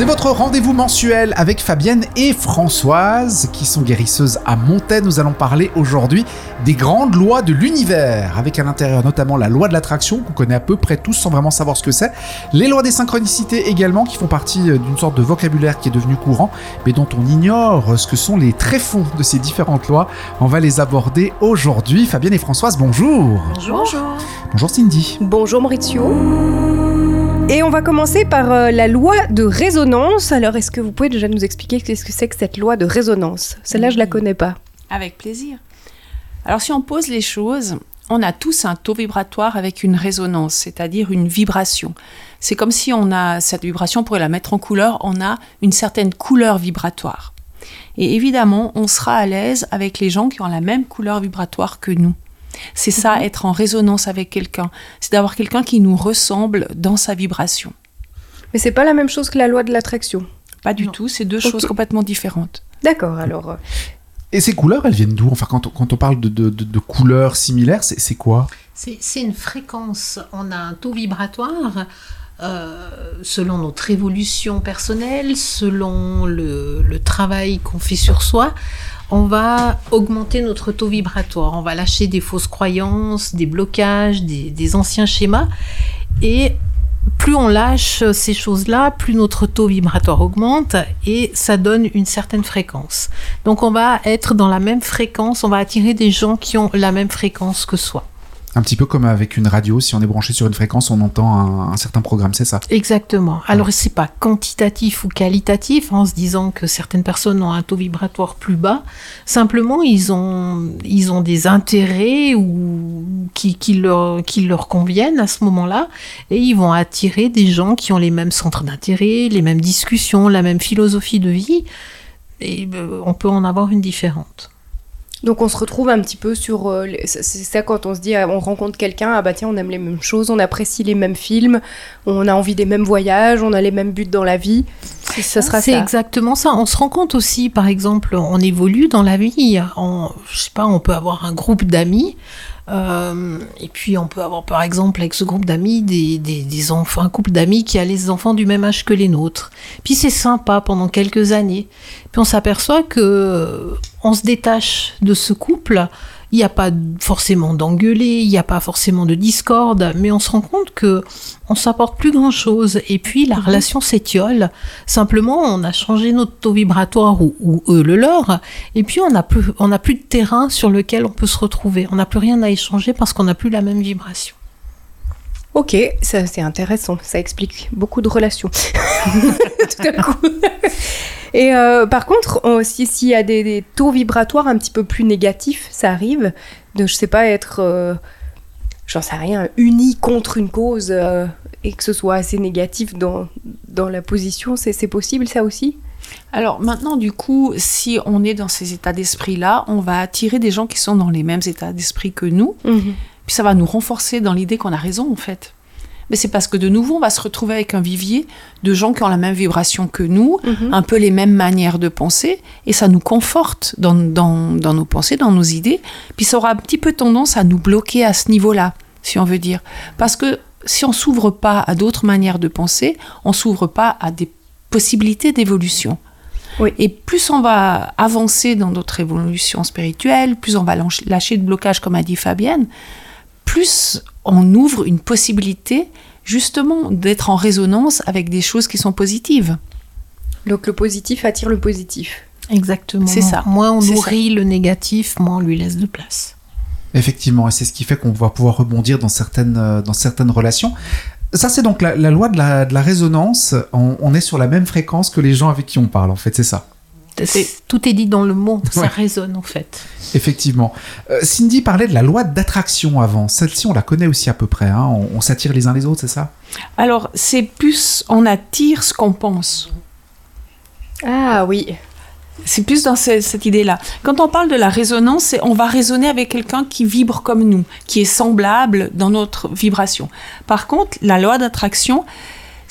C'est votre rendez-vous mensuel avec Fabienne et Françoise, qui sont guérisseuses à Montaigne. Nous allons parler aujourd'hui des grandes lois de l'univers, avec à l'intérieur notamment la loi de l'attraction, qu'on connaît à peu près tous sans vraiment savoir ce que c'est, les lois des synchronicités également, qui font partie euh, d'une sorte de vocabulaire qui est devenu courant, mais dont on ignore ce que sont les tréfonds de ces différentes lois. On va les aborder aujourd'hui. Fabienne et Françoise, bonjour. Bonjour. Bonjour Cindy. Bonjour Maurizio. Et on va commencer par euh, la loi de résonance. Alors, est-ce que vous pouvez déjà nous expliquer qu'est-ce que c'est que cette loi de résonance? Celle-là, je la connais pas. Avec plaisir. Alors, si on pose les choses, on a tous un taux vibratoire avec une résonance, c'est-à-dire une vibration. C'est comme si on a cette vibration, pour la mettre en couleur, on a une certaine couleur vibratoire. Et évidemment, on sera à l'aise avec les gens qui ont la même couleur vibratoire que nous. C'est ça, Mhm. être en résonance avec quelqu'un. C'est d'avoir quelqu'un qui nous ressemble dans sa vibration. Mais c'est pas la même chose que la loi de l'attraction. Pas du Non. tout, c'est deux choses complètement différentes. D'accord, alors. euh, Et ces couleurs, elles viennent d'où? Enfin, quand on, quand on parle de, de- de- de couleurs similaires, c'est c'est quoi? C'est c'est une fréquence. On a un taux vibratoire euh, selon notre évolution personnelle, selon le, le travail qu'on fait sur soi. On va augmenter notre taux vibratoire. On va lâcher des fausses croyances, des blocages, des, anciens schémas. Et plus on lâche ces choses-là, plus notre taux vibratoire augmente et ça donne une certaine fréquence. Donc on va être dans la même fréquence, on va attirer des gens qui ont la même fréquence que soi. Un petit peu comme avec une radio, si on est branché sur une fréquence, on entend un, un certain programme, c'est ça Exactement. Alors c'est pas quantitatif ou qualitatif en se disant que certaines personnes ont un taux vibratoire plus bas. Simplement ils ont ils ont des intérêts ou qui, qui leur qui leur conviennent à ce moment-là et ils vont attirer des gens qui ont les mêmes centres d'intérêt, les mêmes discussions, la même philosophie de vie. Et euh, on peut en avoir une différente. Donc, on se retrouve un petit peu sur. euh, c'est ça quand on se dit, ah, on rencontre quelqu'un, ah bah tiens, on aime les mêmes choses, on apprécie les mêmes films, on a envie des mêmes voyages, on a les mêmes buts dans la vie. Ça sera C'est ça. exactement ça. On se rend compte aussi, par exemple, on évolue dans la vie. On, je sais pas, on peut avoir un groupe d'amis. Euh, et puis on peut avoir par exemple avec ce groupe d'amis des, des, des enfants, un couple d'amis qui a les enfants du même âge que les nôtres. Puis c'est sympa pendant quelques années. Puis on s'aperçoit que euh, on se détache de ce couple. Il n'y a pas forcément d'engueuler, il n'y a pas forcément de discorde, mais on se rend compte que on s'apporte plus grand chose. Et puis la relation s'étiole. Simplement, on a changé notre taux vibratoire ou, ou eux le leur, et puis on n'a plus, on n'a plus de terrain sur lequel on peut se retrouver. On n'a plus rien à échanger parce qu'on n'a plus la même vibration. Ok, ça c'est intéressant, ça explique beaucoup de relations. Tout à coup. Et euh, par contre, on- si- s'il y a des, des taux vibratoires un petit peu plus négatifs, ça arrive de, je sais pas, être, euh, j'en sais rien, uni contre une cause euh, et que ce soit assez négatif dans, dans la position, c'est c'est possible ça aussi? Alors maintenant, du coup, si on est dans ces états d'esprit-là, on va attirer des gens qui sont dans les mêmes états d'esprit que nous, puis ça va nous renforcer dans l'idée qu'on a raison, en fait. Mais c'est parce que de nouveau, on va se retrouver avec un vivier de gens qui ont la même vibration que nous, Mhm. un peu les mêmes manières de penser, et ça nous conforte dans, dans, dans nos pensées, dans nos idées, puis ça aura un petit peu tendance à nous bloquer à ce niveau-là, si on veut dire. Parce que si on s'ouvre pas à d'autres manières de penser, on s'ouvre pas à des possibilités d'évolution. Oui. Et plus on va avancer dans notre évolution spirituelle, plus on va lâcher- lâcher de blocage, comme a dit Fabienne, plus on ouvre une possibilité justement d'être en résonance avec des choses qui sont positives. Donc le positif attire le positif. Exactement. C'est ça. Moins on nourrit le négatif, moins on lui laisse de place. Effectivement, et c'est ce qui fait qu'on va pouvoir rebondir dans certaines, euh, dans certaines relations. Ça, c'est donc la, la loi de la, de la résonance. On, on est sur la même fréquence que les gens avec qui on parle, en fait, c'est ça. C'est- Tout est dit dans le mot, ça Ouais. résonne en fait. Effectivement. Euh, Cindy parlait de la loi d'attraction avant. Celle-ci, on la connaît aussi à peu près. hein. On, on s'attire les uns les autres, c'est ça? Alors, c'est plus on attire ce qu'on pense. Ah oui. C'est plus dans ce- cette idée-là. Quand on parle de la résonance, on va résonner avec quelqu'un qui vibre comme nous, qui est semblable dans notre vibration. Par contre, la loi d'attraction,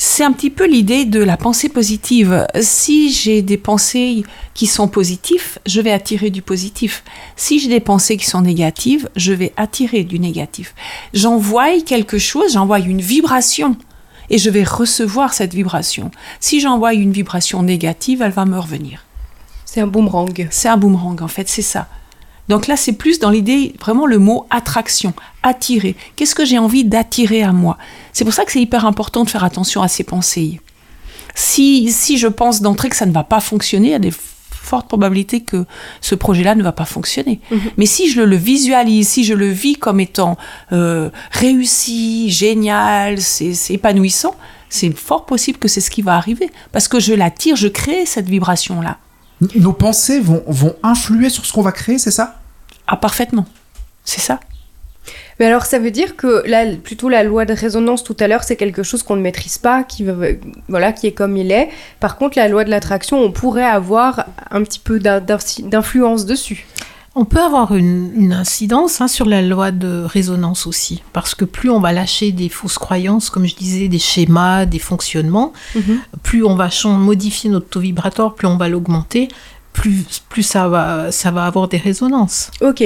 c'est un petit peu l'idée de la pensée positive. Si j'ai des pensées qui sont positives, je vais attirer du positif. Si j'ai des pensées qui sont négatives, je vais attirer du négatif. J'envoie quelque chose, j'envoie une vibration. et je vais recevoir cette vibration. Si j'envoie une vibration négative, elle va me revenir. C'est un boomerang. C'est un boomerang, en fait, c'est ça. Donc là, c'est plus dans l'idée, vraiment le mot attraction, attirer. Qu'est-ce que j'ai envie d'attirer à moi? C'est pour ça que c'est hyper important de faire attention à ses pensées. Si, si je pense d'entrée que ça ne va pas fonctionner, il y a des fortes probabilités que ce projet-là ne va pas fonctionner. Mhm. Mais si je le visualise, si je le vis comme étant euh, réussi, génial, c'est épanouissant, c'est fort possible que c'est ce qui va arriver. Parce que je l'attire, je crée cette vibration-là. Nos pensées vont, vont influer sur ce qu'on va créer, c'est ça? Ah, parfaitement. C'est ça. Mais alors, ça veut dire que là, plutôt la loi de résonance tout à l'heure, c'est quelque chose qu'on ne maîtrise pas, qui, voilà, qui est comme il est. Par contre, la loi de l'attraction, on pourrait avoir un petit peu d'influence dessus. On peut avoir une, une incidence hein, sur la loi de résonance aussi, parce que plus on va lâcher des fausses croyances, comme je disais, des schémas, des fonctionnements, plus on va modifier notre taux vibratoire, plus on va l'augmenter, plus, plus ça, va, ça va avoir des résonances. Ok,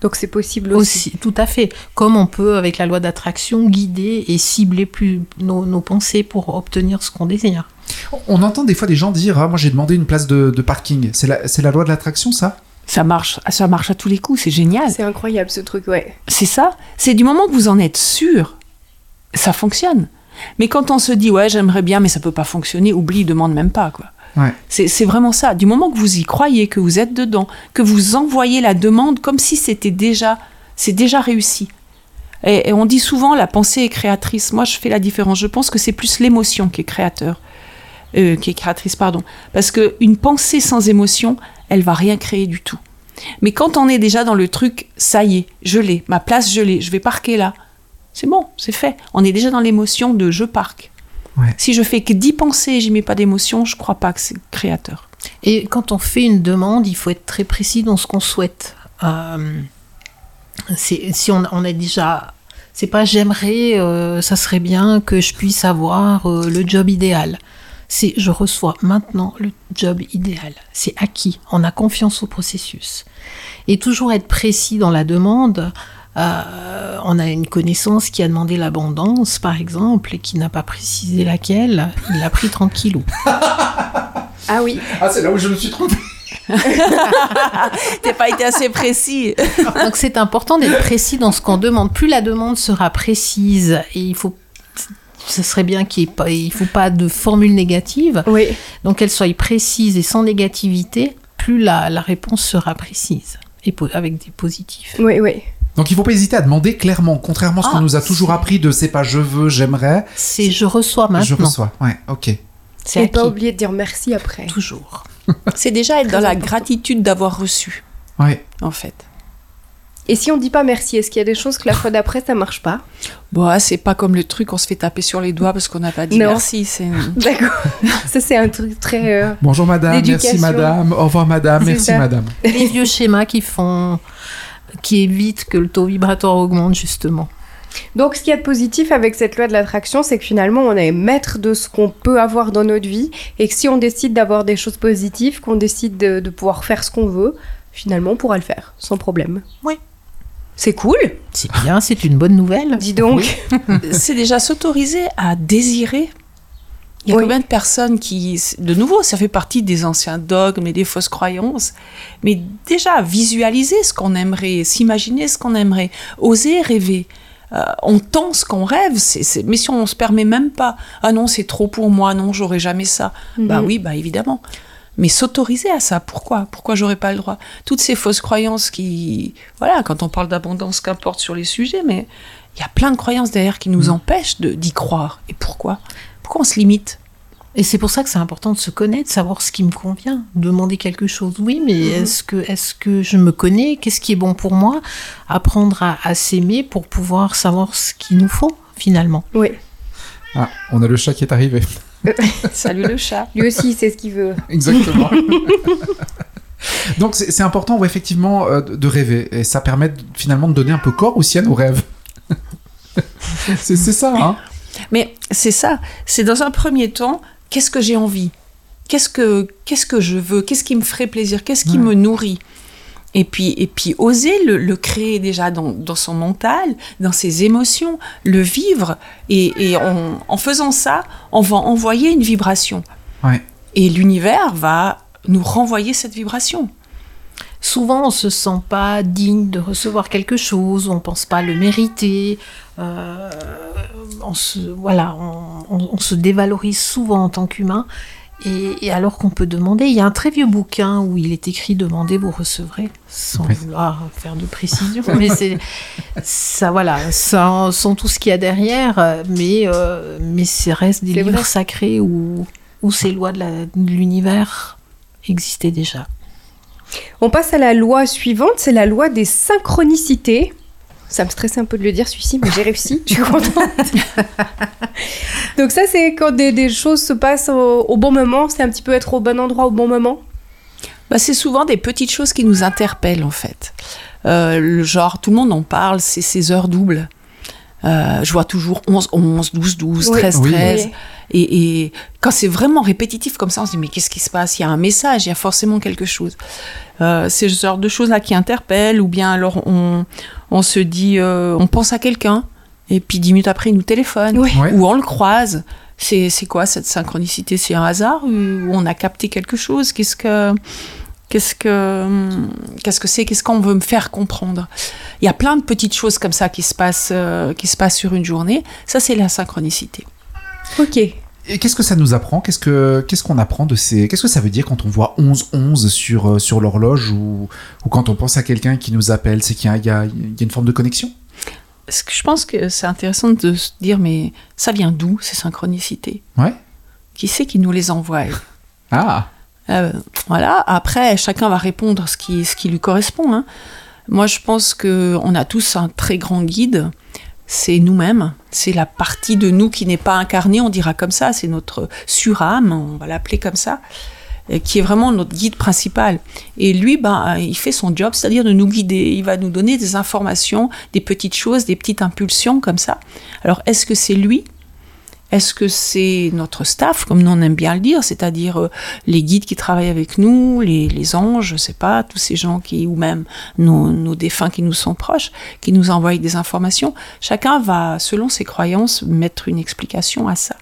donc c'est possible aussi. Aussi, tout à fait. Comme on peut, avec la loi d'attraction, guider et cibler plus nos, nos pensées pour obtenir ce qu'on désire. On entend des fois des gens dire Ah, Moi j'ai demandé une place de, de parking. C'est la, c'est la loi de l'attraction, ça? Ça marche, ça marche à tous les coups, c'est génial. C'est incroyable ce truc, ouais. C'est ça. C'est du moment que vous en êtes sûr, ça fonctionne. Mais quand on se dit ouais j'aimerais bien mais ça peut pas fonctionner, oublie, demande même pas quoi. C'est vraiment ça. Du moment que vous y croyez, que vous êtes dedans, que vous envoyez la demande comme si c'était déjà, c'est déjà réussi. Et, et on dit souvent la pensée est créatrice. Moi je fais la différence. Je pense que c'est plus l'émotion qui est créateur, euh, qui est créatrice pardon. Parce que une pensée sans émotion, elle va rien créer du tout. Mais quand on est déjà dans le truc, ça y est, je l'ai, ma place je l'ai, je vais parquer là. C'est bon, c'est fait. On est déjà dans l'émotion de je parque. Ouais. Si je fais que d'y penser et j'y mets pas d'émotion, je crois pas que c'est créateur. Et quand on fait une demande, il faut être très précis dans ce qu'on souhaite. Euh, c'est- si on, on est déjà, c'est pas j'aimerais, euh, ça serait bien que je puisse avoir euh, le job idéal. C'est je reçois maintenant le job idéal. C'est acquis. On a confiance au processus. Et toujours être précis dans la demande. Euh, on a une connaissance qui a demandé l'abondance, par exemple, et qui n'a pas précisé laquelle. Il a pris 30 kilos. Ah oui, Ah, c'est là où je me suis trompé. T'as pas été assez précis. Donc c'est important d'être précis dans ce qu'on demande. Plus la demande sera précise, et il faut, ce serait bien qu'il n'y ait pas, il faut pas de formule négative. oui. Donc qu'elle soit précise et sans négativité, plus la, la réponse sera précise et avec des positifs. Oui, oui. Donc il faut pas hésiter à demander clairement, contrairement à ce qu'on Ah, nous a toujours appris de c'est pas je veux, j'aimerais, C'est je reçois maintenant. je reçois. Ouais, ok. C'est Et pas oublier de dire merci après. Toujours. C'est déjà être dans la gratitude d'avoir reçu, Ouais. en fait. Et si on dit pas merci, est-ce qu'il y a des choses que la fois d'après ça marche pas? Bon, ah, c'est pas comme le truc, on se fait taper sur les doigts parce qu'on n'a pas dit Non. merci. C'est D'accord. ça c'est un truc très. euh, Bonjour madame, merci madame, au revoir madame, merci ça. madame. Les vieux schémas qui font, qui évitent que le taux vibratoire augmente justement. Donc, ce qu'il y a de positif avec cette loi de l'attraction, c'est que finalement, on est maître de ce qu'on peut avoir dans notre vie, et que si on décide d'avoir des choses positives, qu'on décide de, de pouvoir faire ce qu'on veut, finalement, on pourra le faire, sans problème. Oui. C'est cool, C'est bien, c'est une bonne nouvelle. dis donc. c'est déjà s'autoriser à désirer. Il y a Oui. combien de personnes qui, de nouveau, ça fait partie des anciens dogmes et des fausses croyances, mais déjà visualiser ce qu'on aimerait, s'imaginer ce qu'on aimerait, oser rêver. Euh, on tend ce qu'on rêve, mais si on se permet même pas, ah non c'est trop pour moi, non j'aurai jamais ça, bah Mhm. oui bah évidemment. Mais s'autoriser à ça, pourquoi? Pourquoi j'aurais pas le droit? Toutes ces fausses croyances qui, voilà, quand on parle d'abondance, qu'importe sur les sujets, mais il y a plein de croyances derrière qui nous empêchent de- d'y croire. Et pourquoi? Pourquoi on se limite? Et c'est pour ça que c'est important de se connaître, savoir ce qui me convient. Demander quelque chose, oui, mais est-ce que, est que je me connais? Qu'est-ce qui est bon pour moi? Apprendre à, à s'aimer pour pouvoir savoir ce qu'il nous faut, finalement. Oui, Ah, on a le chat qui est arrivé. Salut le chat. lui aussi, c'est ce qu'il veut. Exactement. Donc c'est important, ouais, effectivement, euh, de rêver. Et ça permet de- finalement de donner un peu corps aussi à nos rêves. c'est c'est ça, hein Mais c'est ça. C'est dans un premier temps, qu'est-ce que j'ai envie? Qu'est-ce que qu'est-ce que je veux? Qu'est-ce qui me ferait plaisir? Qu'est-ce qui Ouais. me nourrit? Et puis, et puis oser le, le créer déjà dans, dans, son mental, dans ses émotions, le vivre. Et, et en, en, faisant ça, on va envoyer une vibration. Ouais. Et l'univers va nous renvoyer cette vibration. Souvent, on se sent pas digne de recevoir quelque chose, on pense pas le mériter, euh, on se, voilà, on, on, on, se dévalorise souvent en tant qu'humain. Et, et, alors qu'on peut demander, il y a un très vieux bouquin où il est écrit demandez, vous recevrez, sans oui. vouloir faire de précision, mais c'est ça, voilà, sans, sans, tout ce qu'il y a derrière, mais euh, mais c'est reste des livres vrai. sacrés où où ces lois de l'univers existaient déjà. On passe à la loi suivante, c'est la loi des synchronicités. Ça me stressait un peu de le dire celui-ci, mais j'ai réussi, je suis contente. Donc ça, c'est quand des, des, choses se passent au, au bon moment, c'est un petit peu être au bon endroit au bon moment bah, C'est souvent des petites choses qui nous interpellent en fait. Euh, le genre, tout le monde en parle, c'est ces heures doubles. Euh, je vois toujours 11, 11, 12, 12, oui. 13, 13. Oui. Et, et, quand c'est vraiment répétitif comme ça, on se dit mais qu'est-ce qui se passe? Il y a un message, il y a forcément quelque chose. Euh, c'est ce genre de choses-là qui interpellent, ou bien alors on, on se dit, euh, on pense à quelqu'un, et puis dix minutes après il nous téléphone, oui. ou on le croise. C'est quoi cette synchronicité? C'est un hasard ou on a capté quelque chose? Qu'est-ce que Qu'est-ce que qu'est-ce que c'est? Qu'est-ce qu'on veut me faire comprendre? Il y a plein de petites choses comme ça qui se passent euh, qui se passent sur une journée. Ça c'est la synchronicité. Ok. Et qu'est-ce que ça nous apprend? Qu'est-ce que qu'est-ce qu'on apprend de ces Qu'est-ce que ça veut dire quand on voit 11 11 sur euh, sur l'horloge ou ou quand on pense à quelqu'un qui nous appelle, c'est qu'il y, y, y a, une forme de connexion? Je pense que c'est intéressant de se dire mais ça vient d'où ces synchronicités? Ouais. Qui c'est qui nous les envoie Ah. Euh, voilà. Après, chacun va répondre ce qui, ce qui lui correspond. Hein. Moi, je pense que on a tous un très grand guide. C'est nous-mêmes. C'est la partie de nous qui n'est pas incarnée, on dira comme ça. C'est notre surâme, on va l'appeler comme ça, qui est vraiment notre guide principal. Et lui, ben, il fait son job, c'est-à-dire de nous guider. Il va nous donner des informations, des petites choses, des petites impulsions comme ça. Alors, est-ce que c'est lui est-ce que c'est notre staff, comme on aime bien le dire, c'est-à-dire euh, les guides qui travaillent avec nous, les, les, anges, je sais pas, tous ces gens qui, ou même nos, nos, défunts qui nous sont proches, qui nous envoient des informations. Chacun va, selon ses croyances, mettre une explication à ça.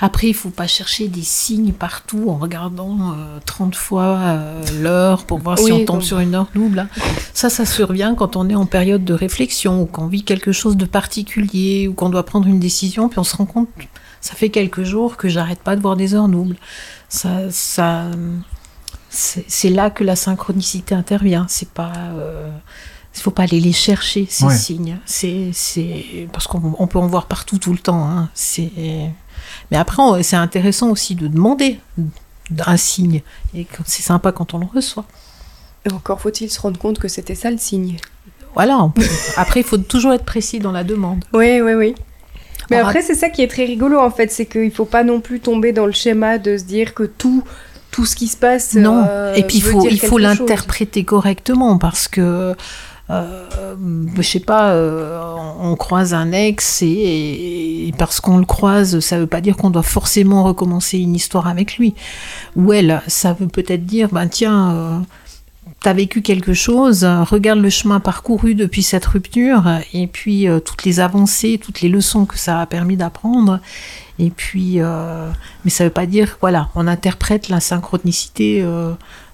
Après, il ne faut pas chercher des signes partout en regardant euh, 30 fois euh, l'heure pour voir oui, si on tombe sur une heure double. Ça, ça survient quand on est en période de réflexion ou qu'on vit quelque chose de particulier ou qu'on doit prendre une décision, puis on se rend compte, ça fait quelques jours que j'arrête pas de voir des heures doubles. Ça, ça, c'est là que la synchronicité intervient. C'est pas il faut pas aller les chercher ces ouais. signes. C'est parce qu'on peut en voir partout tout le temps. Hein. C'est mais après c'est intéressant aussi de demander un signe et c'est sympa quand on le reçoit. Et encore faut-il se rendre compte que c'était ça le signe. Voilà. Peut... après il faut toujours être précis dans la demande. Oui oui oui. Mais après c'est ça qui est très rigolo en fait, c'est qu'il faut pas non plus tomber dans le schéma de se dire que tout tout ce qui se passe. Non. Euh, et puis il faut il faut l'interpréter correctement parce que euh, je sais pas, euh, on croise un ex et, parce qu'on le croise, ça veut pas dire qu'on doit forcément recommencer une histoire avec lui. Ou elle, ça veut peut-être dire, ben tiens, euh, t'as vécu quelque chose, regarde le chemin parcouru depuis cette rupture et puis toutes les avancées, toutes les leçons que ça a permis d'apprendre. Et puis, mais ça veut pas dire, voilà, on interprète la synchronicité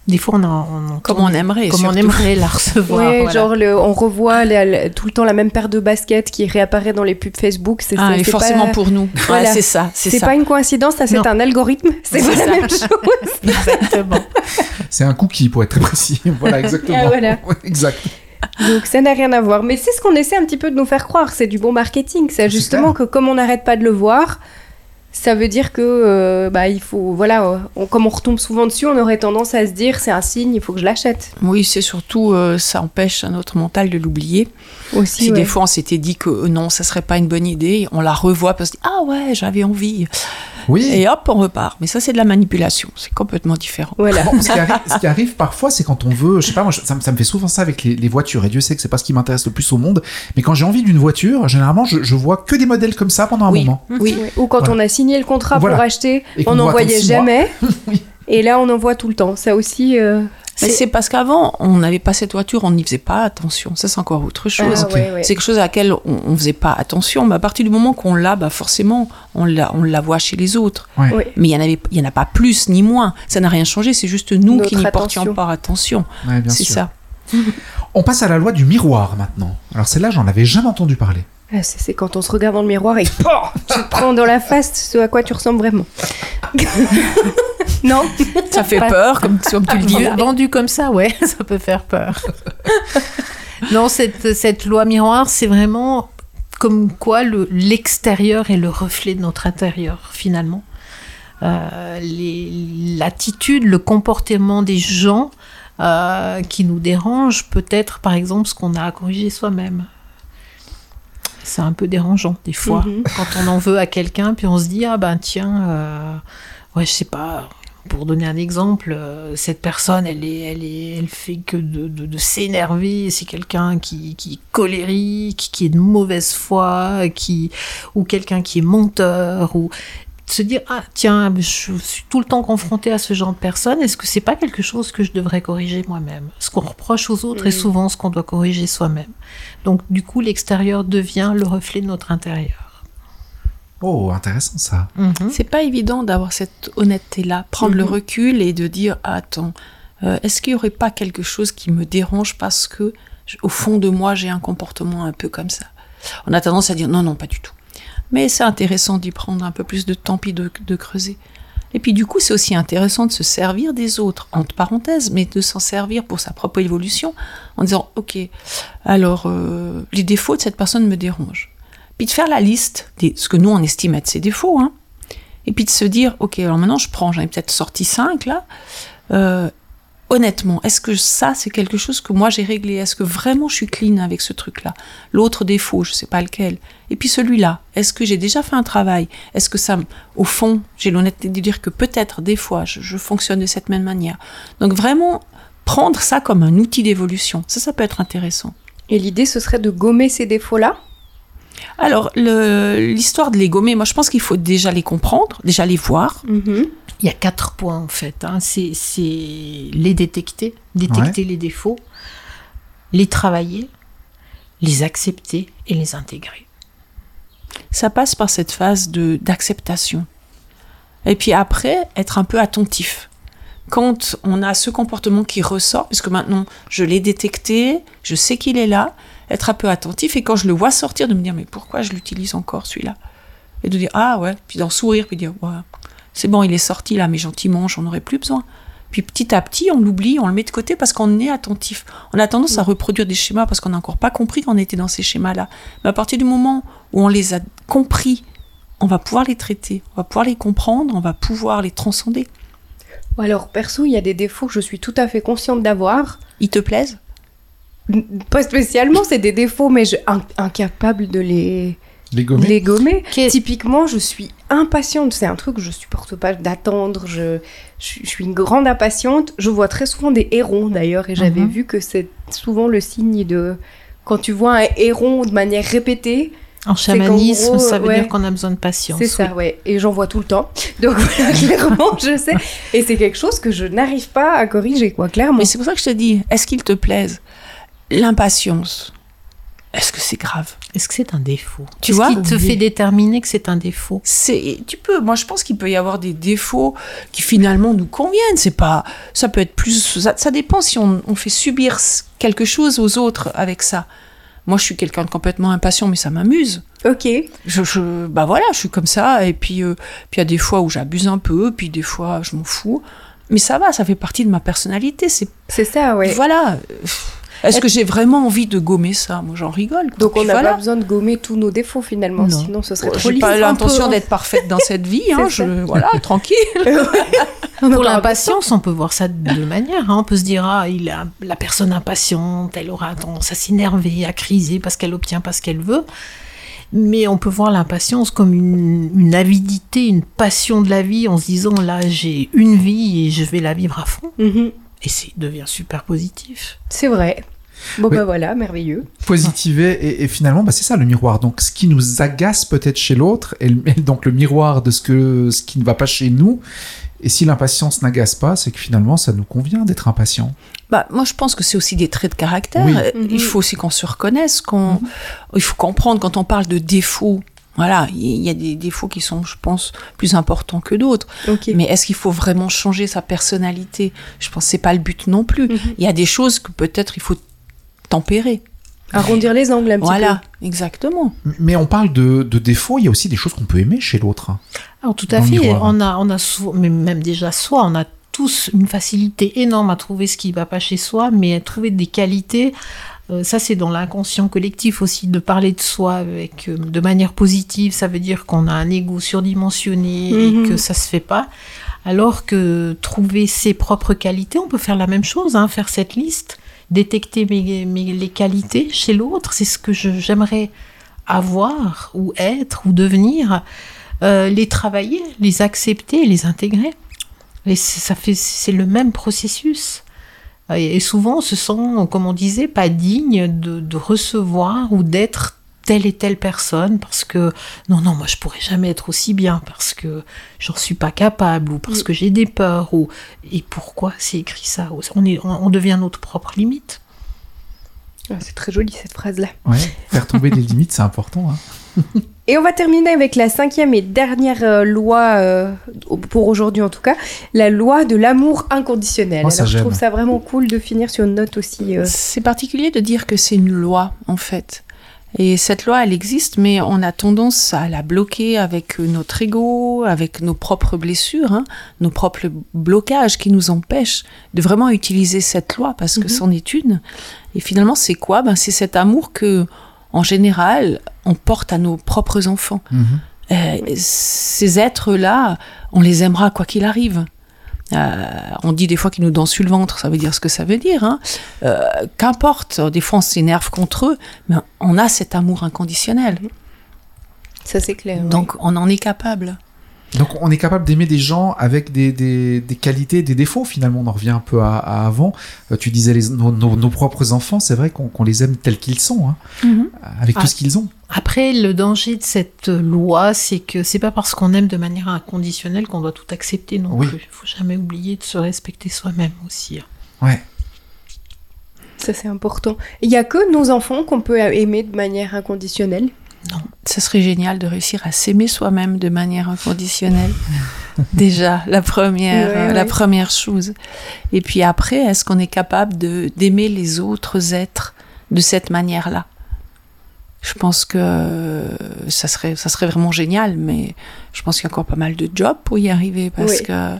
des fois, on, a, on comme on aimerait, comme on aimerait la recevoir. Ouais, voilà. genre le, on revoit tout le temps la même paire de baskets qui réapparaît dans les pubs Facebook. C'est ah, forcément pas... pour nous. Voilà. Ouais, c'est ça. C'est pas une coïncidence, ça c'est un algorithme. C'est pas la même chose. exactement. C'est un cookie pour être très précis. Voilà, exactement. Ah, voilà. Ouais, exact. Donc ça n'a rien à voir. Mais c'est ce qu'on essaie un petit peu de nous faire croire. C'est du bon marketing. C'est justement que comme on n'arrête pas de le voir, ça veut dire que euh, bah il faut voilà on, comme on retombe souvent dessus on aurait tendance à se dire c'est un signe il faut que je l'achète. Oui c'est surtout euh, ça empêche notre mental de l'oublier. Aussi si ouais. des fois on s'était dit que euh, non ça serait pas une bonne idée on la revoit parce que ah ouais j'avais envie. Oui. et hop on repart. Mais ça c'est de la manipulation. C'est complètement différent. Voilà. Bon, ce, qui arrive, ce, qui arrive, parfois c'est quand on veut je sais pas moi ça, ça, me fait souvent ça avec les, les, voitures. Et Dieu sait que c'est pas ce qui m'intéresse le plus au monde. Mais quand j'ai envie d'une voiture généralement je, je, vois que des modèles comme ça pendant un oui. moment. Oui. Ou quand voilà. on a signé le contrat voilà. pour acheter, on n'en voyait jamais. Et là, on en voit tout le temps. Ça aussi. Euh... Mais c'est parce qu'avant, on n'avait pas cette voiture, on n'y faisait pas attention. Ça, c'est encore autre chose. Ah, ouais, ouais. C'est quelque chose à laquelle on, on faisait pas attention. Mais à partir du moment qu'on l'a, bah forcément, on la, on la voit chez les autres. Ouais. Mais il y en avait, il y en a pas plus ni moins. Ça n'a rien changé. C'est juste nous Notre qui n'y portions pas attention. C'est ça. On passe à la loi du miroir maintenant. Alors celle-là, j'en avais jamais entendu parler. Ah, c'est quand on se regarde dans le miroir et tu te prends dans la face ce à quoi tu ressembles vraiment. non Ça fait Pas- peur, comme, comme tu le dis. Vendu- comme ça, ouais, ça peut faire peur. non, cette, cette loi miroir, c'est vraiment comme quoi le- l'extérieur est le reflet de notre intérieur, finalement. Euh, L'attitude, le comportement des gens euh, qui nous dérangent peut être, par exemple, ce qu'on a à corriger soi-même. C'est un peu dérangeant, des fois, Mhm. quand on en veut à quelqu'un, puis on se dit, ah ben tiens, euh, ouais, je sais pas, pour donner un exemple, euh, cette personne, elle est, elle est, elle fait que de, de, de s'énerver. C'est quelqu'un qui, qui est colérique, qui est de mauvaise foi, qui ou quelqu'un qui est menteur ou se dire ah tiens je suis tout le temps confronté à ce genre de personne est-ce que c'est pas quelque chose que je devrais corriger moi-même? Ce qu'on reproche aux autres est Mhm. souvent ce qu'on doit corriger soi-même donc du coup l'extérieur devient le reflet de notre intérieur Oh, intéressant ça. Mhm. C'est pas évident d'avoir cette honnêteté-là, prendre le Mhm. recul et de dire ah, attends, euh, est-ce qu'il y aurait pas quelque chose qui me dérange parce que au fond de moi j'ai un comportement un peu comme ça? On a tendance à dire non non pas du tout. Mais c'est intéressant d'y prendre un peu plus de temps puis de, creuser. Et puis du coup c'est aussi intéressant de se servir des autres entre parenthèses, mais de s'en servir pour sa propre évolution en disant ok alors euh, les défauts de cette personne me dérangent. Puis de faire la liste de ce que nous on estime être ses défauts, hein, et puis de se dire, ok, alors maintenant je prends, j'en ai peut-être sorti cinq là. Euh, honnêtement, est-ce que ça c'est quelque chose que moi j'ai réglé? Est-ce que vraiment je suis clean avec ce truc-là? L'autre défaut, je sais pas lequel. Et puis celui-là, est-ce que j'ai déjà fait un travail? Est-ce que ça, au fond, j'ai l'honnêteté de dire que peut-être des fois je, je fonctionne de cette même manière. Donc vraiment prendre ça comme un outil d'évolution, ça, ça peut être intéressant. Et l'idée, ce serait de gommer ces défauts-là? Alors le- l'histoire de les gommer, moi je pense qu'il faut déjà les comprendre, déjà les voir. Mhm. Il y a quatre points en fait. hein. C'est les détecter, détecter les défauts, les travailler, les accepter et les intégrer. ça passe par cette phase de d'acceptation. Et puis après, être un peu attentif. Quand on a ce comportement qui ressort, puisque maintenant je l'ai détecté, je sais qu'il est là, être un peu attentif et quand je le vois sortir, de me dire mais pourquoi je l'utilise encore celui-là? Et de dire ah ouais, puis d'en sourire, puis dire ouais, c'est bon, il est sorti là, mais gentiment, j'en aurais plus besoin. Puis petit à petit, on l'oublie, on le met de côté parce qu'on est attentif. On a tendance à reproduire des schémas parce qu'on n'a encore pas compris qu'on était dans ces schémas-là. Mais à partir du moment où on les a compris, on va pouvoir les traiter, on va pouvoir les comprendre, on va pouvoir les transcender. Alors, perso, il y a des défauts que je suis tout à fait consciente d'avoir. Ils te plaisent? Pas spécialement, c'est des défauts, mais je in- incapable de les, Les gommer. les gommer. Qu'est- Typiquement, je suis impatiente. C'est un truc que je supporte pas d'attendre. Je, je, je suis une grande impatiente. Je vois très souvent des hérons d'ailleurs, et j'avais Mhm. vu que c'est souvent le signe de quand tu vois un héron de manière répétée. En chamanisme, gros, ça veut ouais. dire qu'on a besoin de patience. C'est ça, oui. ouais. Et j'en vois tout le temps. Donc voilà, clairement, je sais. Et c'est quelque chose que je n'arrive pas à corriger, quoi, clairement. Mais c'est pour ça que je te dis, est-ce qu'ils te plaisent L'impatience, est-ce que c'est grave? Est-ce que c'est un défaut? Tu Qu'est-ce vois qui te Oui. fait déterminer que c'est un défaut? C'est tu peux moi je pense qu'il peut y avoir des défauts qui finalement nous conviennent. C'est pas ça peut être plus ça, ça dépend si on, on fait subir quelque chose aux autres avec ça. Moi je suis quelqu'un de complètement impatient mais ça m'amuse. Ok. je, je bah voilà je suis comme ça. Et puis euh, puis il y a des fois où j'abuse un peu puis des fois je m'en fous. Mais ça va ça fait partie de ma personnalité. C'est C'est ça, ouais. voilà est-ce que j'ai vraiment envie de gommer ça? Moi j'en rigole quoi. Donc on n'a voilà. pas besoin de gommer tous nos défauts finalement, Non. sinon ce serait trop j'ai pas l'intention peu. d'être parfaite dans cette vie hein, je voilà tranquille Pour l'impatience, on peut voir ça de deux manières. hein. On peut se dire, ah, il a, la personne impatiente, elle aura tendance à s'énerver, à criser parce qu'elle obtient pas ce qu'elle veut. Mais on peut voir l'impatience comme une, une avidité, une passion de la vie en se disant, là, j'ai une vie et je vais la vivre à fond. Mhm. Et c'est devient super positif. C'est vrai. Bon Oui. bah voilà, merveilleux. positiver et, et finalement bah, c'est ça le miroir donc ce qui nous agace peut-être chez l'autre et, donc le miroir de ce que ce qui ne va pas chez nous Et si l'impatience n'agace pas, c'est que finalement, ça nous convient d'être impatient. Bah, moi, je pense que c'est aussi des traits de caractère. Oui. Euh, Mhm. Il faut aussi qu'on se reconnaisse, qu'on, Mhm. il faut comprendre quand on parle de défauts. Voilà, il y a des défauts qui sont, je pense, plus importants que d'autres. Mais est-ce qu'il faut vraiment changer sa personnalité? Je pense que c'est pas le but non plus. Mhm. Il y a des choses que peut-être il faut tempérer. Arrondir les angles un petit Voilà, exactement. Mais on parle de, de défauts, il y a aussi des choses qu'on peut aimer chez l'autre. Alors tout à fait, miroir. on a, on a sou- mais même déjà soi, on a tous une facilité énorme à trouver ce qui va pas chez soi, mais à trouver des qualités. euh, ça, c'est dans l'inconscient collectif aussi de parler de soi avec euh, de manière positive. Ça veut dire qu'on a un ego surdimensionné Mhm. et que ça se fait pas. Alors que trouver ses propres qualités, on peut faire la même chose, hein, faire cette liste, détecter mes, les qualités chez l'autre. C'est ce que j'aimerais avoir ou être ou devenir. Euh, les travailler, les accepter, les intégrer. Et ça fait, c'est le même processus. Et, et souvent, on se sent, comme on disait, pas digne de, de recevoir ou d'être telle et telle personne parce que non, non, moi je pourrais jamais être aussi bien parce que j'en suis pas capable ou parce Mm. que j'ai des peurs ou et pourquoi c'est écrit ça on, est, on, devient notre propre limite. Ah, c'est très joli cette phrase-là. Ouais, faire tomber les limites, c'est important. hein. Et on va terminer avec la cinquième et dernière euh, loi, euh, pour aujourd'hui en tout cas, la loi de l'amour inconditionnel. Oh, ça, Alors je trouve ça vraiment cool de finir sur une note aussi. euh, C'est particulier de dire que c'est une loi, en fait. Et cette loi, elle existe, mais on a tendance à la bloquer avec notre ego, avec nos propres blessures, hein, nos propres blocages qui nous empêchent de vraiment utiliser cette loi, parce que Mhm. c'en est une. Et finalement, c'est quoi? Ben, C'est cet amour que, en général, on porte à nos propres enfants. Mhm. Euh, ces êtres-là, on les aimera quoi qu'il arrive. Euh, on dit des fois qu'ils nous dansent sur le ventre, ça veut dire ce que ça veut dire. Hein. Euh, Qu'importe, des fois on s'énerve contre eux, mais on a cet amour inconditionnel. Ça c'est clair. oui. Donc on en est capable. Donc on est capable d'aimer des gens avec des, des, des qualités, des défauts finalement. On en revient un peu à, à avant. Euh, tu disais les, nos, nos- nos propres enfants, c'est vrai qu'on les aime tels qu'ils sont, hein, avec Ah. tout ce qu'ils ont. Après, le danger de cette loi, c'est que c'est pas parce qu'on aime de manière inconditionnelle qu'on doit tout accepter non Oui. plus. Il faut jamais oublier de se respecter soi-même aussi. Ouais. Ça c'est important. Il y a que nos enfants qu'on peut aimer de manière inconditionnelle. Ce serait génial de réussir à s'aimer soi-même de manière inconditionnelle. Déjà, la première, Ouais, euh, ouais. la première chose. Et puis après, est-ce qu'on est capable de d'aimer les autres êtres de cette manière-là? Je pense que euh, ça serait, ça serait vraiment génial, mais je pense qu'il y a encore pas mal de jobs pour y arriver parce Oui. que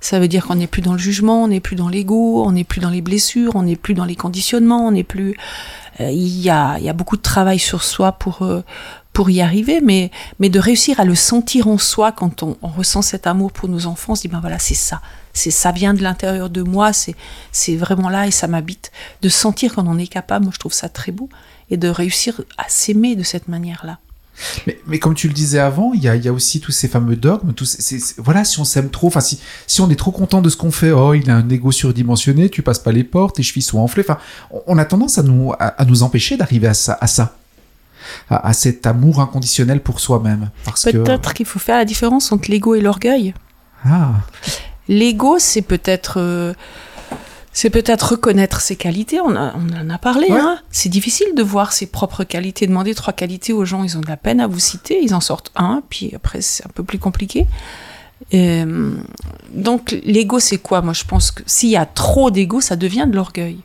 ça veut dire qu'on n'est plus dans le jugement, on n'est plus dans l'ego, on n'est plus dans les blessures, on n'est plus dans les conditionnements, on n'est plus. euh, Il y, a, il y a beaucoup de travail sur soi pour pour y arriver, mais mais de réussir à le sentir en soi quand on, ressent cet amour pour nos enfants, on se dit ben voilà c'est ça, c'est ça vient de l'intérieur de moi, c'est c'est vraiment là et ça m'habite. De sentir qu'on en est capable, moi je trouve ça très beau et de réussir à s'aimer de cette manière-là. Mais, mais comme tu le disais avant, il y a, y a aussi tous ces fameux dogmes. Tous ces- voilà, si on s'aime trop, si, si on est trop content de ce qu'on fait, oh, il a un ego surdimensionné, tu passes pas les portes, tes chevilles sont enflées. On, on a tendance à nous, à nous empêcher d'arriver à ça, à ça, à, à cet amour inconditionnel pour soi-même, Peut-être qu'il faut faire la différence entre l'ego et l'orgueil. ah, L'ego, c'est peut-être euh, c'est peut-être reconnaître ses qualités. On, a- on en a parlé. Ouais. hein. C'est difficile de voir ses propres qualités. Demander trois qualités aux gens, ils ont de la peine à vous citer. Ils en sortent un, puis après c'est un peu plus compliqué. Euh, donc l'ego, c'est quoi? Moi, je pense que s'il y a trop d'ego, ça devient de l'orgueil.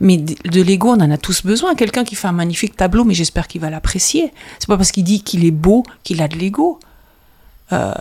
Mais de, l'ego, on en a tous besoin. Quelqu'un qui fait un magnifique tableau, mais j'espère qu'il va l'apprécier. C'est pas parce qu'il dit qu'il est beau qu'il a de l'ego. Euh,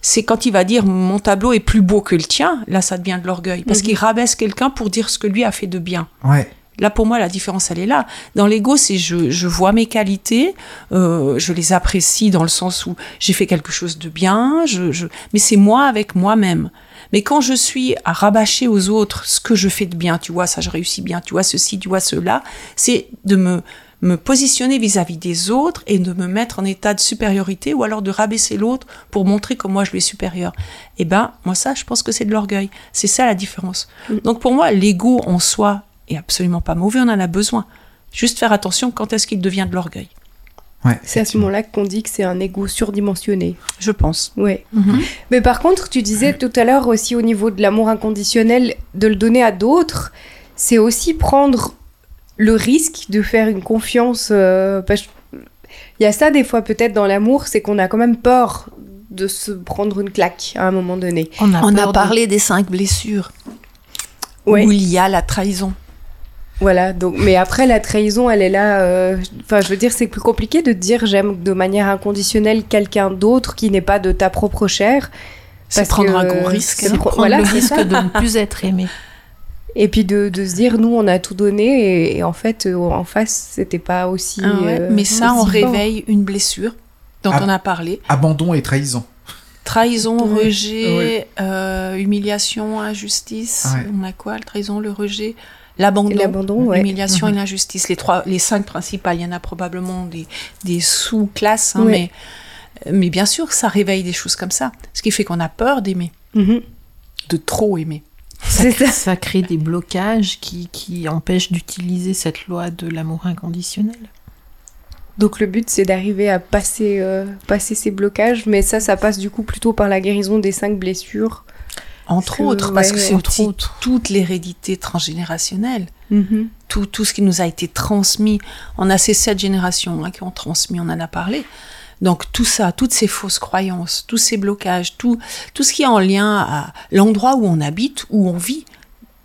c'est quand il va dire mon tableau est plus beau que le tien, là ça devient de l'orgueil. Parce Mhm. qu'il rabaisse quelqu'un pour dire ce que lui a fait de bien. ouais, Là, pour moi, la différence, elle est là. Dans l'ego, c'est je, je vois mes qualités, euh, je les apprécie dans le sens où j'ai fait quelque chose de bien, je, je... mais c'est moi avec moi-même. Mais quand je suis à rabâcher aux autres ce que je fais de bien, tu vois, ça je réussis bien, tu vois, ceci, tu vois, cela, c'est de me, me positionner vis-à-vis des autres et de me mettre en état de supériorité ou alors de rabaisser l'autre pour montrer que moi je lui ai supérieur. Eh ben, moi ça, je pense que c'est de l'orgueil. C'est ça la différence. Donc pour moi, l'ego en soi est absolument pas mauvais, on en a besoin. Juste faire attention quand est-ce qu'il devient de l'orgueil. Ouais, C'est à ce moment-là qu'on dit que c'est un ego surdimensionné. Je pense. Ouais. Mhm. Mais par contre, tu disais tout à l'heure aussi au niveau de l'amour inconditionnel, de le donner à d'autres, c'est aussi prendre le risque de faire une confiance. euh, parce- Il y a ça des fois peut-être dans l'amour, c'est qu'on a quand même peur de se prendre une claque à un moment donné. On a, On de- parlé des cinq blessures Ouais. où il y a la trahison. Voilà, donc, mais après la trahison, elle est là. euh, Enfin, je veux dire, c'est plus compliqué de dire j'aime de manière inconditionnelle quelqu'un d'autre qui n'est pas de ta propre chair. C'est prendre que, un gros risque. c'est prendre voilà, le risque ça. de ne plus être aimé. Et puis de, de se dire, nous, on a tout donné, et, et en fait, euh, en face, c'était pas aussi. Ah ouais, euh, Mais ça, on fort. réveille une blessure dont on a parlé. Abandon et trahison. Trahison, Ouais. rejet, Ouais. euh, humiliation, injustice. Ouais. On a quoi La trahison, le rejet, l'abandon. Ouais. L'humiliation Mhm. et l'injustice. Les trois, les cinq principales. Il y en a probablement des, des sous-classes, hein, Ouais. mais, mais bien sûr, ça réveille des choses comme ça. Ce qui fait qu'on a peur d'aimer, Mhm. de trop aimer. Ça, C'est crée- ça. ça crée des blocages qui, qui empêchent d'utiliser cette loi de l'amour inconditionnel. Donc le but, c'est d'arriver à passer, euh, passer ces blocages, mais ça, ça passe du coup plutôt par la guérison des cinq blessures. Entre que, autres, parce ouais, que c'est aussi autres. toute l'hérédité transgénérationnelle. Mhm. tout, tout ce qui nous a été transmis. On a ces sept générations hein, qui ont transmis, on en a parlé. Donc tout ça, toutes ces fausses croyances, tous ces blocages, tout, tout ce qui est en lien à l'endroit où on habite, où on vit,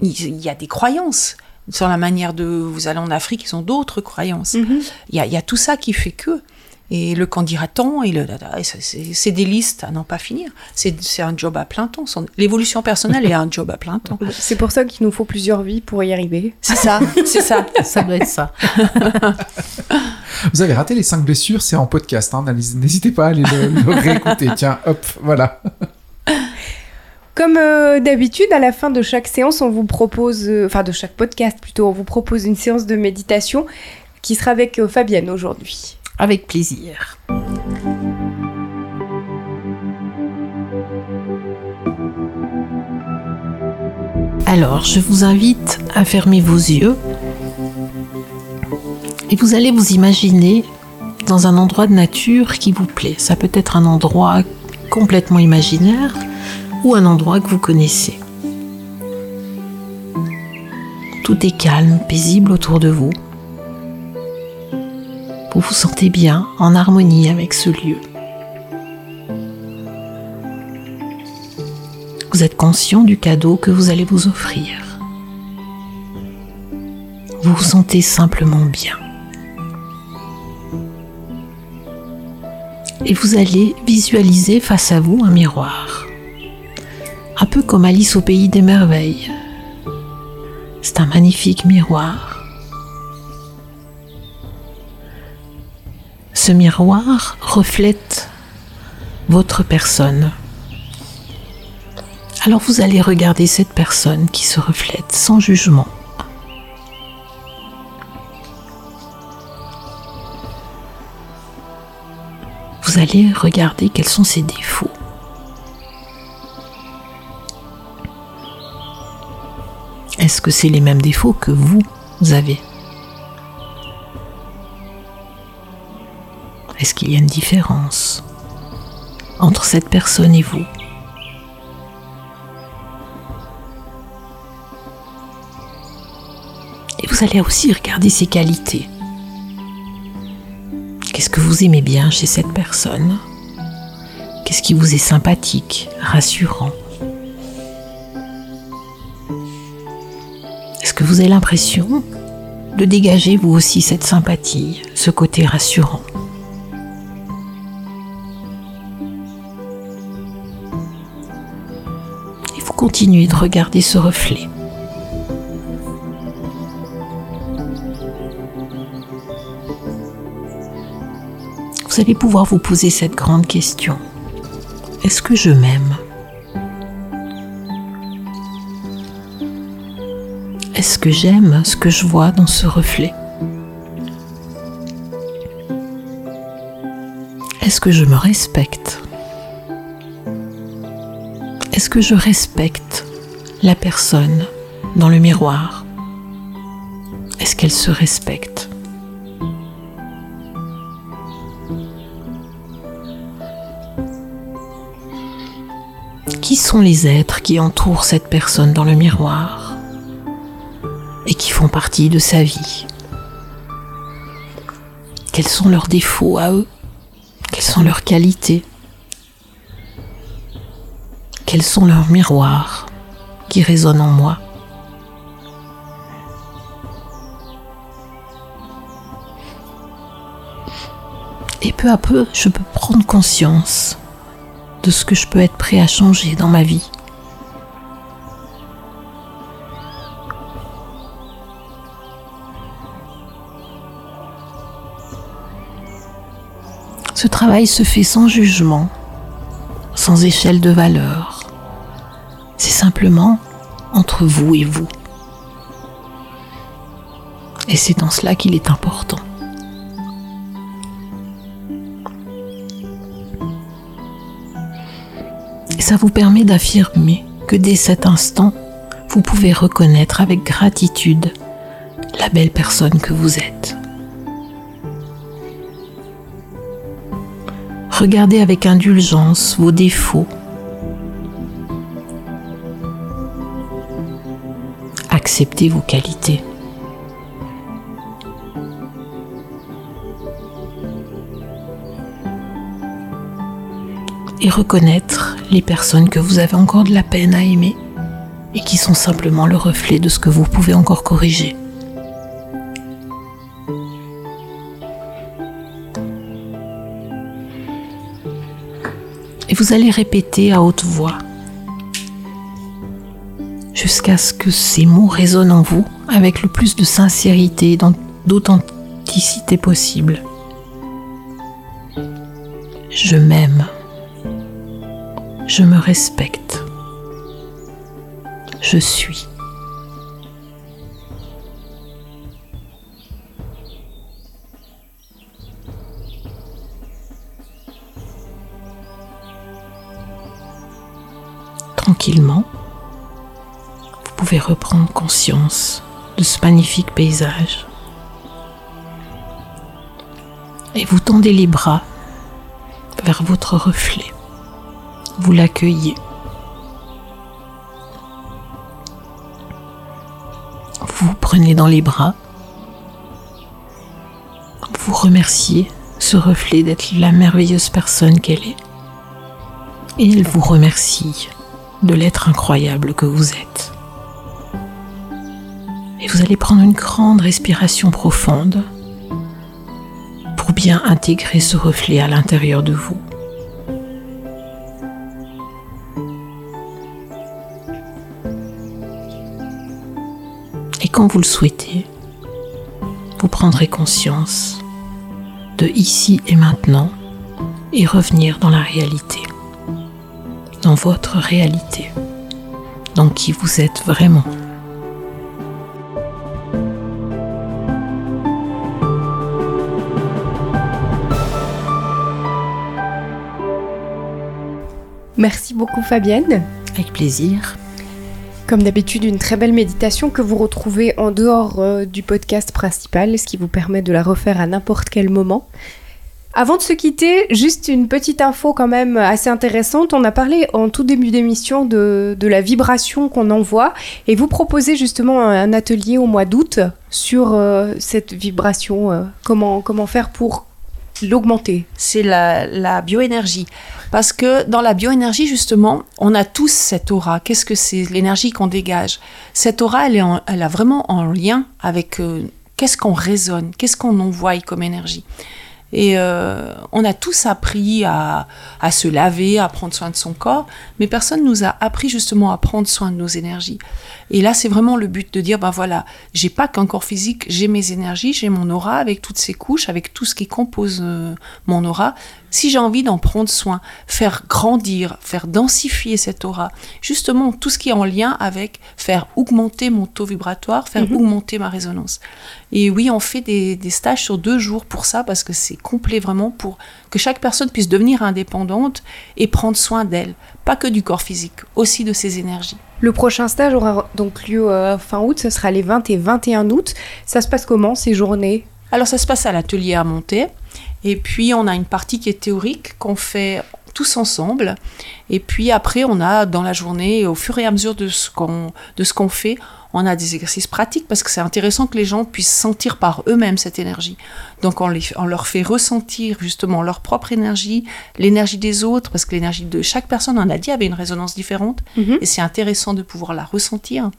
il y a des croyances. Sur la manière de... Vous allez en Afrique, ils ont d'autres croyances. Mhm. Il y, a, il y a tout ça qui fait que... Et le candidaton, et le, et c'est des listes à n'en pas finir. C'est c'est un job à plein temps. L'évolution personnelle est un job à plein temps. C'est pour ça qu'il nous faut plusieurs vies pour y arriver. C'est ça, c'est ça. Ça doit être ça. Vous avez raté les cinq blessures, c'est en podcast. hein, N'hésitez pas à aller le, le réécouter. Tiens, hop, voilà. Comme euh, d'habitude, à la fin de chaque séance, on vous propose, euh, enfin de chaque podcast plutôt, on vous propose une séance de méditation qui sera avec euh, Fabienne aujourd'hui. Avec plaisir. Alors, je vous invite à fermer vos yeux et vous allez vous imaginer dans un endroit de nature qui vous plaît. Ça peut être un endroit complètement imaginaire ou un endroit que vous connaissez. Tout est calme, paisible autour de vous. Vous vous sentez bien, en harmonie avec ce lieu. Vous êtes conscient du cadeau que vous allez vous offrir. Vous vous sentez simplement bien. Et vous allez visualiser face à vous un miroir. Un peu comme Alice au pays des merveilles. C'est un magnifique miroir. Ce miroir reflète votre personne. Alors vous allez regarder cette personne qui se reflète sans jugement. Vous allez regarder quels sont ses défauts. Est-ce que c'est les mêmes défauts que vous avez? Est-ce qu'il y a une différence entre cette personne et vous Et vous allez aussi regarder ses qualités. Qu'est-ce que vous aimez bien chez cette personne? Qu'est-ce qui vous est sympathique, rassurant? Est-ce que vous avez l'impression de dégager vous aussi cette sympathie, ce côté rassurant? Continuez de regarder ce reflet. Vous allez pouvoir vous poser cette grande question. Est-ce que je m'aime? Est-ce que j'aime ce que je vois dans ce reflet? Est-ce que je me respecte? Est-ce que je respecte la personne dans le miroir? Est-ce qu'elle se respecte? Qui sont les êtres qui entourent cette personne dans le miroir et qui font partie de sa vie? Quels sont leurs défauts à eux? Quelles sont leurs qualités? Quels sont leurs miroirs qui résonnent en moi Et peu à peu, je peux prendre conscience de ce que je peux être prêt à changer dans ma vie. Ce travail se fait sans jugement, sans échelle de valeur. C'est simplement entre vous et vous. Et c'est en cela qu'il est important. Ça vous permet d'affirmer que dès cet instant, vous pouvez reconnaître avec gratitude la belle personne que vous êtes. Regardez avec indulgence vos défauts. Acceptez vos qualités. Et reconnaître les personnes que vous avez encore de la peine à aimer et qui sont simplement le reflet de ce que vous pouvez encore corriger. Et vous allez répéter à haute voix jusqu'à ce que ces mots résonnent en vous avec le plus de sincérité et d'authenticité possible. Je m'aime. Je me respecte. Je suis. Tranquillement, pouvez reprendre conscience de ce magnifique paysage. Et vous tendez les bras vers votre reflet vous l'accueillez. Vous prenez dans les bras. Vous remerciez ce reflet d'être la merveilleuse personne qu'elle est. Et il vous remercie de l'être incroyable que vous êtes. Et vous allez prendre une grande respiration profonde pour bien intégrer ce reflet à l'intérieur de vous. quand vous le souhaitez, vous prendrez conscience de ici et maintenant et revenir dans la réalité, dans votre réalité, dans qui vous êtes vraiment. Merci beaucoup Fabienne. Avec plaisir. Comme d'habitude, une très belle méditation que vous retrouvez en dehors euh, du podcast principal, ce qui vous permet de la refaire à n'importe quel moment. Avant de se quitter, juste une petite info quand même assez intéressante. On a parlé en tout début d'émission de, la vibration qu'on envoie et vous proposez justement un atelier au mois d'août sur euh, cette vibration. Euh, comment, comment faire pour l'augmenter C'est la, bioénergie. Parce que dans la bioénergie, justement, on a tous cette aura. Qu'est-ce que c'est L'énergie qu'on dégage? Cette aura, elle, est elle a vraiment en lien avec euh, qu'est-ce qu'on résonne, qu'est-ce qu'on envoie comme énergie? Et euh, on a tous appris à, à, se laver, à prendre soin de son corps, mais personne nous a appris justement à prendre soin de nos énergies. Et là, c'est vraiment le but de dire, ben voilà, j'ai pas qu'un corps physique, j'ai mes énergies, j'ai mon aura avec toutes ces couches, avec tout ce qui compose euh, mon aura. Si j'ai envie d'en prendre soin, faire grandir, faire densifier cette aura, justement tout ce qui est en lien avec faire augmenter mon taux vibratoire, faire mhm. augmenter ma résonance. Et oui, on fait des, des stages sur deux jours pour ça, parce que c'est complet vraiment pour que chaque personne puisse devenir indépendante et prendre soin d'elle, pas que du corps physique, aussi de ses énergies. Le prochain stage aura donc lieu euh, fin août, ce sera les 20 et 21 août. Ça se passe comment ces journées? Alors ça se passe à l'atelier à monter. Et puis on a une partie qui est théorique qu'on fait tous ensemble. Et puis après, on a dans la journée, au fur et à mesure de ce qu'on de ce qu'on fait, on a des exercices pratiques parce que c'est intéressant que les gens puissent sentir par eux-mêmes cette énergie. Donc on, les, on leur fait ressentir justement leur propre énergie, l'énergie des autres, parce que l'énergie de chaque personne, on a dit, avait une résonance différente. Mhm. Et c'est intéressant de pouvoir la ressentir.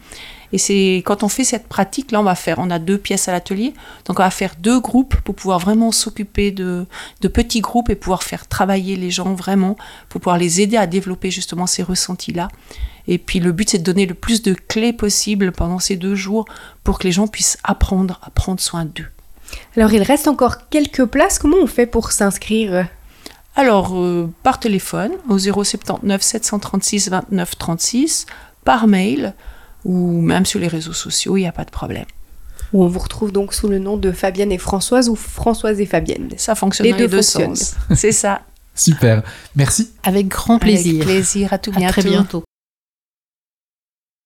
Et c'est quand on fait cette pratique, là, on va faire, on a deux pièces à l'atelier, donc on va faire deux groupes pour pouvoir vraiment s'occuper de, de petits groupes et pouvoir faire travailler les gens vraiment, pour pouvoir les aider à développer justement ces ressentis-là. Et puis le but, c'est de donner le plus de clés possible pendant ces deux jours pour que les gens puissent apprendre à prendre soin d'eux. Alors, il reste encore quelques places. Comment on fait pour s'inscrire? Alors, euh, par téléphone au 079 736 29 36, par mail ou même sur les réseaux sociaux, il n'y a pas de problème. Où on vous retrouve donc sous le nom de Fabienne et Françoise ou Françoise et Fabienne. Ça fonctionne Les dans les deux fonctionnent. sens. C'est ça. Super. Merci. Avec grand plaisir. Avec plaisir. À tout À bientôt. très bientôt.